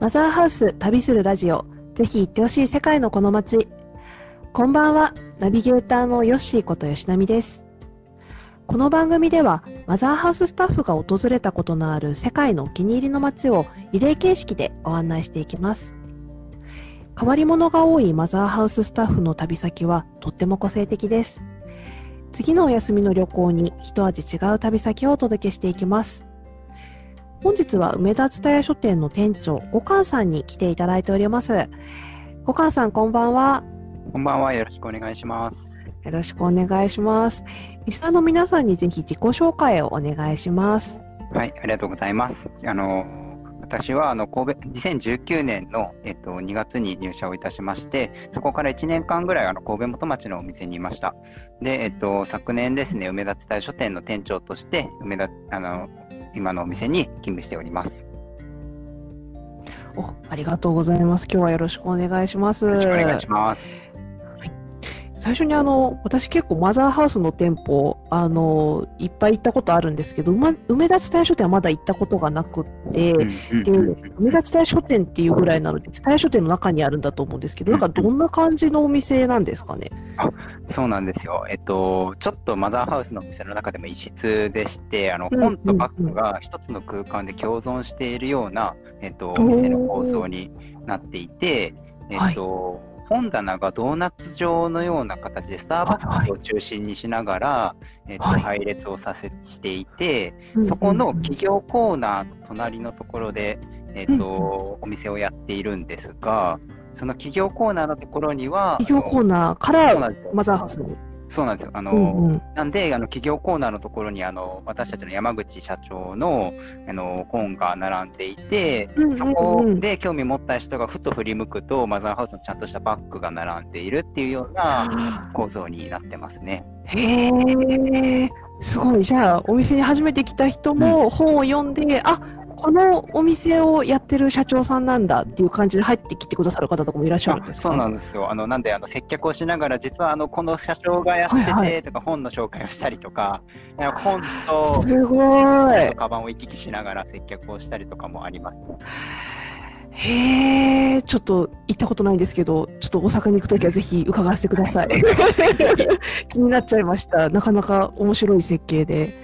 マザーハウス旅するラジオ、ぜひ行ってほしい世界のこの街。こんばんは、ナビゲーターのヨッシーこと吉波です。この番組では、マザーハウススタッフが訪れたことのある世界のお気に入りの街をリレー形式でご案内していきます。変わり者が多いマザーハウススタッフの旅先はとっても個性的です。次のお休みの旅行に一味違う旅先をお届けしていきます。本日は梅田蔦屋書店の店長、五感さんに来ていただいております。五感さん、こんばんは。こんばんは。よろしくお願いします。よろしくお願いします。リスナーの皆さんにぜひ自己紹介をお願いします。はい、ありがとうございます。あの、私はあの神戸2019年の、えっと、2月に入社をいたしまして、そこから1年間ぐらいあの神戸元町のお店にいました。で、えっと、昨年ですね、梅田蔦屋書店の店長として、梅田、あの、今のお店に勤務しております。お、ありがとうございます。今日はよろしくお願いします。よろしくお願いします。最初にあの、私結構マザーハウスの店舗、あの、いっぱい行ったことあるんですけど、ま、梅田蔦屋書店はまだ行ったことがなくって、で梅田蔦屋書店っていうぐらいなので、蔦屋書店の中にあるんだと思うんですけど、なんかどんな感じのお店なんですかね？そうなんですよ。えっと、ちょっとマザーハウスのお店の中でも異質でして、あのうん本とバッグが一つの空間で共存しているような、えっと、お店の構造になっていて、えっと、本棚がドーナツ状のような形でスターバックスを中心にしながら、えっと、はい。配列をさせしていて、そこの企業コーナーの隣のところで、えっと、お店をやっているんですが、その企業コーナーのところには、企業コーナーからマザーハウスに。そうなんですよ。あの、うんうんなんで、あの企業コーナーのところにあの私たちの山口社長のあの本が並んでいて、うんうんうんそこで興味持った人がふと振り向くと、マザーハウスのちゃんとしたバッグが並んでいるっていうような構造になってますね。へえ、すごい。じゃあ、お店に初めて来た人も本を読んで、あこのお店をやってる社長さんなんだっていう感じで入ってきてくださる方とかもいらっしゃるんですか？そうなんですよ。あのなんであの接客をしながら、実はあのこの社長がやってて、はいはとか本の紹介をしたりとか、本とすごい。カバンを行き来しながら接客をしたりとかもあります。へえ、ちょっと行ったことないんですけど、ちょっと大阪に行くときはぜひ伺わせてください。気になっちゃいました。なかなか面白い設計で。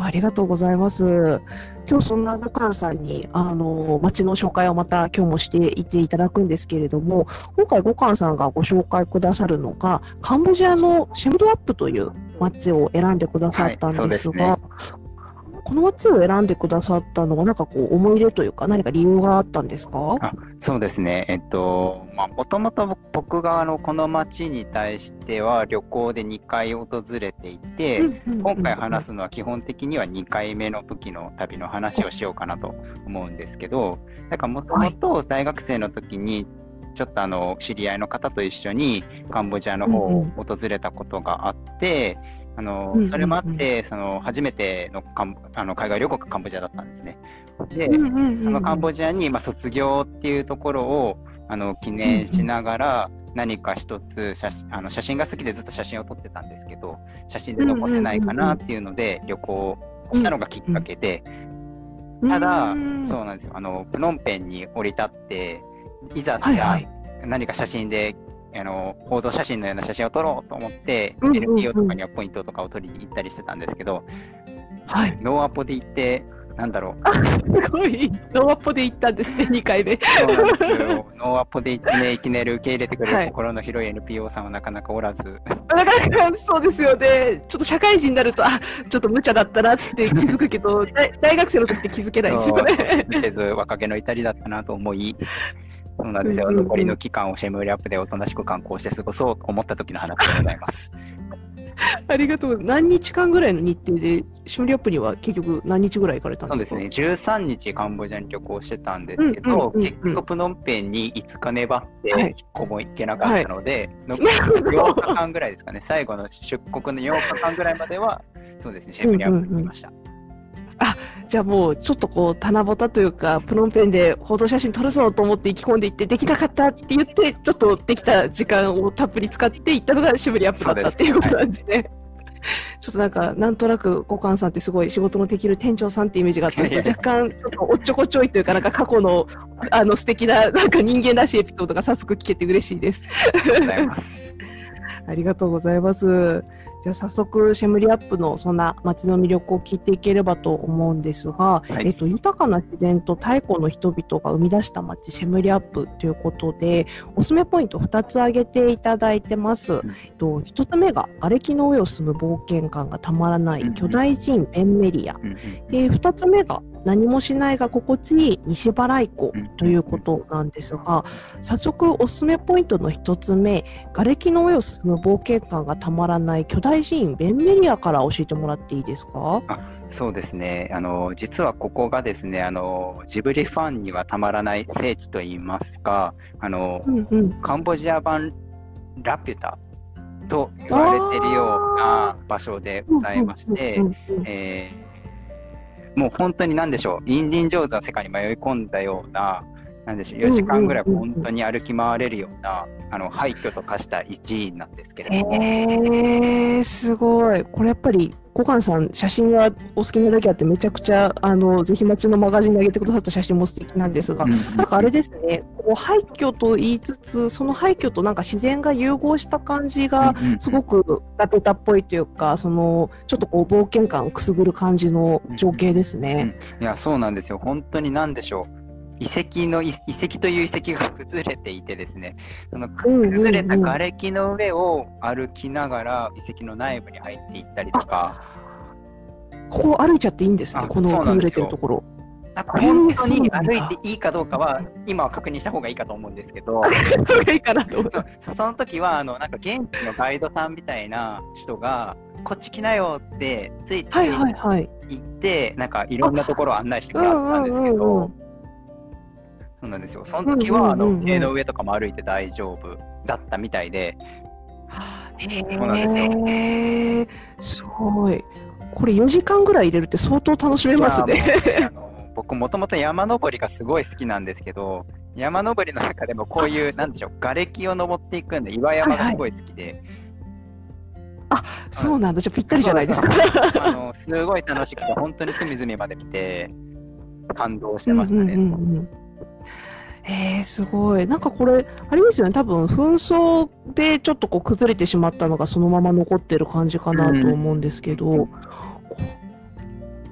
ありがとうございます。今日そんな中川さんに、あの、街の紹介をまた今日もしていていただくんですけれども、今回五感さんがご紹介くださるのが、カンボジアのシェムドアップという街を選んでくださったんですが、はいこの街を選んでくださったのは、なんかこう、思い入れというか、何か理由があったんですか？あそうですね、えっと、まあ、もともと僕があのこの町に対しては旅行で2回訪れていて、今回話すのは基本的には2回目の時の旅の話をしようかなと思うんですけど、なんかもともと大学生の時に、ちょっとあの知り合いの方と一緒にカンボジアの方を訪れたことがあって、あのうんうんうんそれもあって、その初めてのカンあの海外旅行がカンボジアだったんですね。で、そのカンボジアに、まあ、卒業っていうところをあの記念しながら、何か一つ写真あの写真が好きでずっと写真を撮ってたんですけど写真で残せないかなっていうので旅行をしたのがきっかけで、ただそうなんですよ。あのプノンペンに降り立っていざじゃあはいはい。何か写真であの報道写真のような写真を撮ろうと思って、NPO とかにはアポイントとかを取りに行ったりしてたんですけど、はい。ノーアポで行ってなんだろうすごい。ノーアポで行ったんですね、2回目。ノーアポで行ってね、いきなり受け入れてくれはいる心の広い NPO さんはなかなかおらず、なかなかそうですよね。ちょっと社会人になると、あちょっと無茶だったなって気づくけど、大大学生の時って気づけないですよね。若気の至りだったなと思い、そうなんですよ。うんうんうん残りの期間をシェムールアップでおとなしく観光して過ごそうと思った時の話でございます。ありがとう。何日間ぐらいの日程で、シムリアップには結局何日ぐらい行かれたんでか？そうですすね、13日カンボジアに旅行してたんですけど、うんうんうんうん結局プノンペンに5日粘って、はい1個も行けなかったので、残りなるほど8日間ぐらいですかね、最後の出国の8日間ぐらいまでは、そうですね、シェムールアップに行きました。じゃあもうちょっとこう棚ぼたというかプノンペンで報道写真撮るぞと思って意気込んでいってできなかったって言ってちょっとできた時間をたっぷり使って行ったのがシムリアップだったっていうことなんですね。ちちょっとなんか、なんとなく、五感さんってすごい仕事のできる店長さんってイメージがあって、若干、ちょっとおっちょこちょいというか、なんか過去の、あの、素敵な、なんか人間らしいエピソードが早速聞けて嬉しいです。ありがとうございます。ありがとうございます。じゃあ早速シェムリアップのそんな街の魅力を聞いていければと思うんですが、はい、えっと、豊かな自然と太古の人々が生み出した街シェムリアップということでおすすめポイント2つ挙げていただいてます。うん、えっと、1つ目が瓦礫の上を進む冒険感がたまらない巨大寺院ベンメリア、うん、で2つ目が何もしないが心地いい西払い湖ということなんですが、早速おすすめポイントの1つ目瓦礫の上を進む冒険感がたまらない巨大寺院ベンメリアから教えてもらっていいですか？あそうですね。あの実はここがですねあのジブリファンにはたまらない聖地といいますかあの、うんうん、カンボジア版ラピュタと言われてるような場所でございまして、えーもう本当に何でしょう、インディン・ジョーズの世界に迷い込んだような、なんでしょう、4時間ぐらい本当に歩き回れるような、あの廃墟と化した一位なんですけれども。えー、すごい。これやっぱり、コカンさん、写真がお好きなだけあって、めちゃくちゃ、あの、ぜひ待ちのマガジンに上げてくださった写真も素敵なんですが、うん、なんかあれですね、こう廃墟と言いつつ、その廃墟となんか自然が融合した感じが、すごくラペタっぽいというか、その、ちょっとこう、冒険感くすぐる感じの情景ですね。うんうん、いや、そうなんですよ。本当に何でしょう。遺跡の遺跡という遺跡が崩れていてですねその崩れた瓦礫の上を歩きながら遺跡の内部に入っていったりとか。ここ歩いちゃっていいんですねこの崩れてるところ。なんか本当に歩いていいかどうかは今は確認した方がいいかと思うんですけど。いいかなとそその時はあのなんか現地のガイドさんみたいな人がこっち来なよってついて行って、なんかいろんなところを案内してもらったんですけど。そうなんですよ。その時は、あの家の上とかも歩いて大丈夫だったみたいで。そうなんですよ。すごい。これ4時間ぐらい入れるって相当楽しめますね。僕もともと山登りがすごい好きなんですけど山登りの中でもこういうなんでしょう瓦礫を登っていくんで岩山がすごい好きで、はいはい、あそうなんだじゃぴったりじゃないですかあのすごい楽しくて本当に隅々まで見て感動してましたね、うんうんうんうんえー、すごい。なんかこれ、あれですよね、多分紛争でちょっとこう崩れてしまったのがそのまま残ってる感じかなと思うんですけど、うん、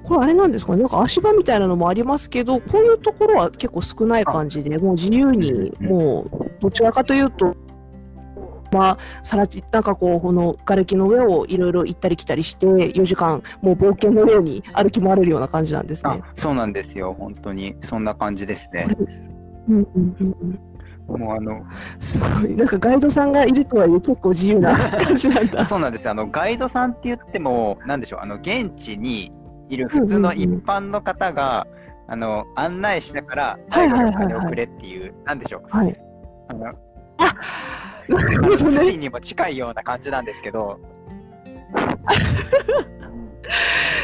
これあれなんですかね、なんか足場みたいなのもありますけど、こういうところは結構少ない感じで、もう自由に、もうどちらかというと、まあ、さらち、なんかこう、この瓦礫の上をいろいろ行ったり来たりして、4時間、もう冒険のように歩き回れるような感じなんですね。そうなんですよ、本当に。そんな感じですね。うんうんうんもうあのすごい。なんかガイドさんがいるとはいえ結構自由な感じなんだ。そうなんですあのガイドさんって言ってもなんでしょう。あの現地にいる普通の一般の方が、あの案内しながら最後にお金をくれっていう、なんでしょう、はい、あのあスリにも近いような感じなんですけど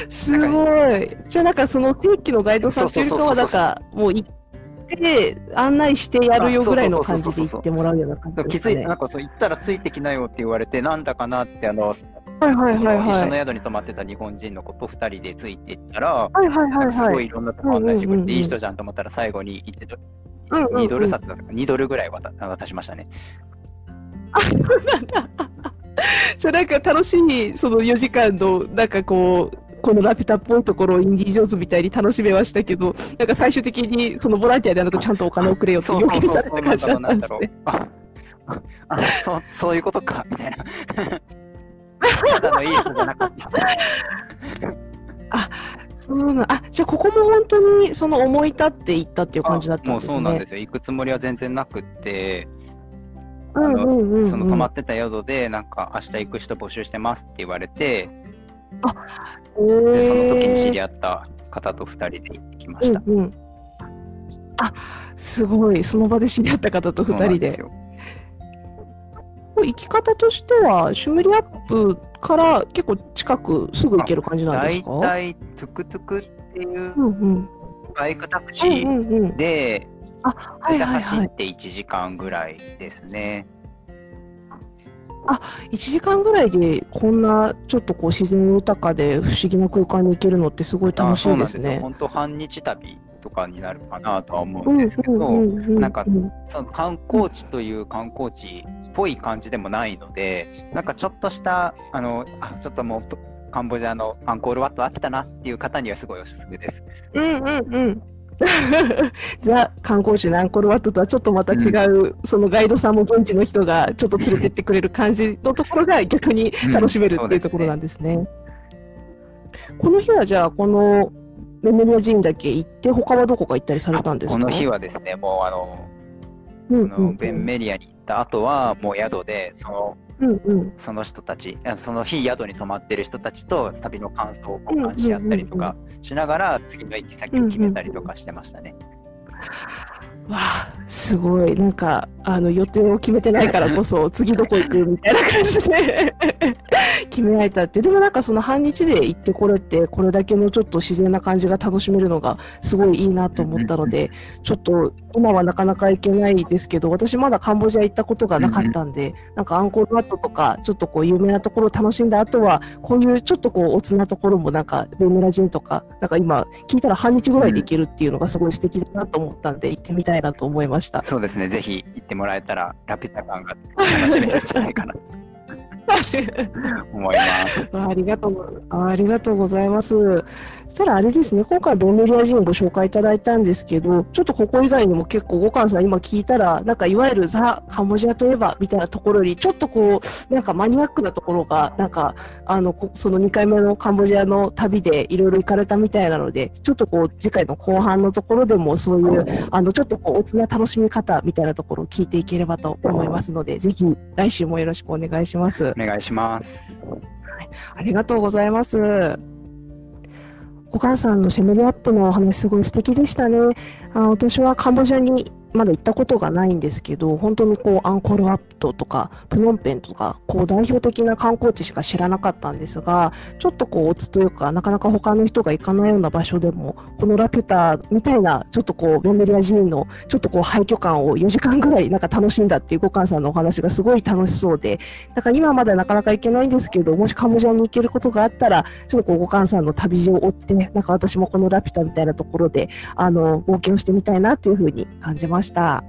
すごいじゃあなんかその正規のガイドさんというかはなんかもう一で案内してやるよぐらいの感じで行ってもらうような感じですか、ね、気づいなんかそう行ったらついてきなよって言われてなんだかなってあのはいはいはい、一緒の宿に泊まってた日本人の子と2人でついていったら、はいはいはい、すごいいろんなとこ案内してくれて、いい人じゃんと思ったら最後に1ド,、うんうん、2ドル札だとか2ドルぐらい渡渡しましたね。あ そうなんだ。じゃなんか楽しみその4時間のなんかこうこのラピュタっぽいところをインディ・ージョーンズみたいに楽しめましたけど、なんか最終的にそのボランティアであるとちゃんとお金をくれよって要求された感じだったんですね。あそうそういうことかみたいな。ただのいい人じゃなかった。あそうなあじゃあここも本当にその思い立っていったっていう感じだったんですね。もうそうなんですよ。行くつもりは全然なくって。その泊まってた宿でなんか明日行く人募集してますって言われてあでその時に知り合った方と2人で行ってきました。うんうん、あすごい。その場で知り合った方と2人で。で行き方としてはシュムリアップから結構近くすぐ行ける感じなんですか？大体トゥクトゥクっていうバイクタクシーで、走って1時間ぐらいですね。あ、1時間ぐらいでこんなちょっとこう自然豊かで不思議な空間に行けるのってすごい楽しいですね。本当半日旅とかになるかなとは思うんですけど、なんかその観光地という観光地っぽい感じでもないので、なんかちょっとしたあのあちょっともうカンボジアのアンコールワット飽きたなっていう方にはすごいおすすめです。うんうんうん。ザ観光地のアンコールワットとはちょっとまた違う、うん、そのガイドさんも現地の人がちょっと連れてってくれる感じのところが逆に楽しめるっていうところなんですね。うんすね。この日はじゃあこのメモリア寺院だけ行って他はどこか行ったりされたんですか？この日はですねもうあの、うんうんベンメリアに行った後はもう宿でそのうんうん、その人たちその日宿に泊まってる人たちと旅の感想を交換し合ったりとかしながら次の行き先を決めたりとかしてましたね。うんうんわあすごい。なんかあの予定を決めてないからこそ 次どこ行くみたいな感じで。決められたって。でもなんかその半日で行ってこれってこれだけのちょっと自然な感じが楽しめるのがすごいいいなと思ったのでちょっと今はなかなか行けないですけど私まだカンボジア行ったことがなかったんでなんかアンコールワットとかちょっとこう有名なところを楽しんだ後はこういうちょっとこうおつなところもなんかベムラジンとかなんか今聞いたら半日ぐらいで行けるっていうのがすごい素敵だなと思ったんで行ってみたいなと思いました。そうですねぜひ行ってもらえたらラピュタ感が楽しめるんじゃないかな 思います。ありがとうありがとうございます。そしたらあれですね、今回ボンメリア人をご紹介いただいたんですけど、ちょっとここ以外にも結構、五感さん今聞いたら、なんかいわゆるザ・カンボジアといえばみたいなところより、ちょっとこう、なんかマニアックなところが、なんか、あの、その2回目のカンボジアの旅でいろいろ行かれたみたいなので、ちょっとこう、次回の後半のところでもそういう、あの、ちょっとこう、おつな楽しみ方みたいなところを聞いていければと思いますので、ぜひ来週もよろしくお願いします。お願いします。はい、ありがとうございます。お母さんのシェムリアップのお話すごい素敵でしたね。あ私はカンボジアにまだ行ったことがないんですけど、本当にこうアンコールワットとかプノンペンとか、こう代表的な観光地しか知らなかったんですが、ちょっとこうおつというか、なかなか他の人が行かないような場所でも、このラピュタみたいな、ちょっとこう、ベンメリア寺院のちょっとこう廃墟感を4時間ぐらいなんか楽しんだっていうご感さんのお話がすごい楽しそうで、だから今までなかなか行けないんですけど、もしカンボジアに行けることがあったら、ちょっとこうご感さんの旅路を追って、なんか私もこのラピュタみたいなところで、あの、冒険をしてみたいなっていうふうに感じました。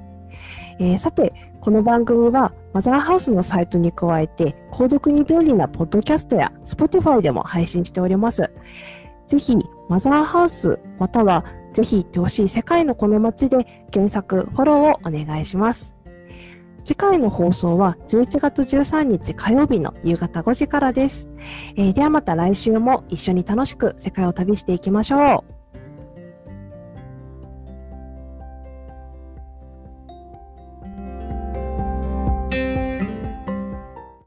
えー、さて、この番組はマザーハウスのサイトに加えて、購読に便利なポッドキャストや Spotify でも配信しております。ぜひ、マザーハウスまたはぜひ行ってほしい世界のこの街で検索、フォローをお願いします。次回の放送は11月13日火曜日の夕方5時からです。えー、ではまた来週も一緒に楽しく世界を旅していきましょう。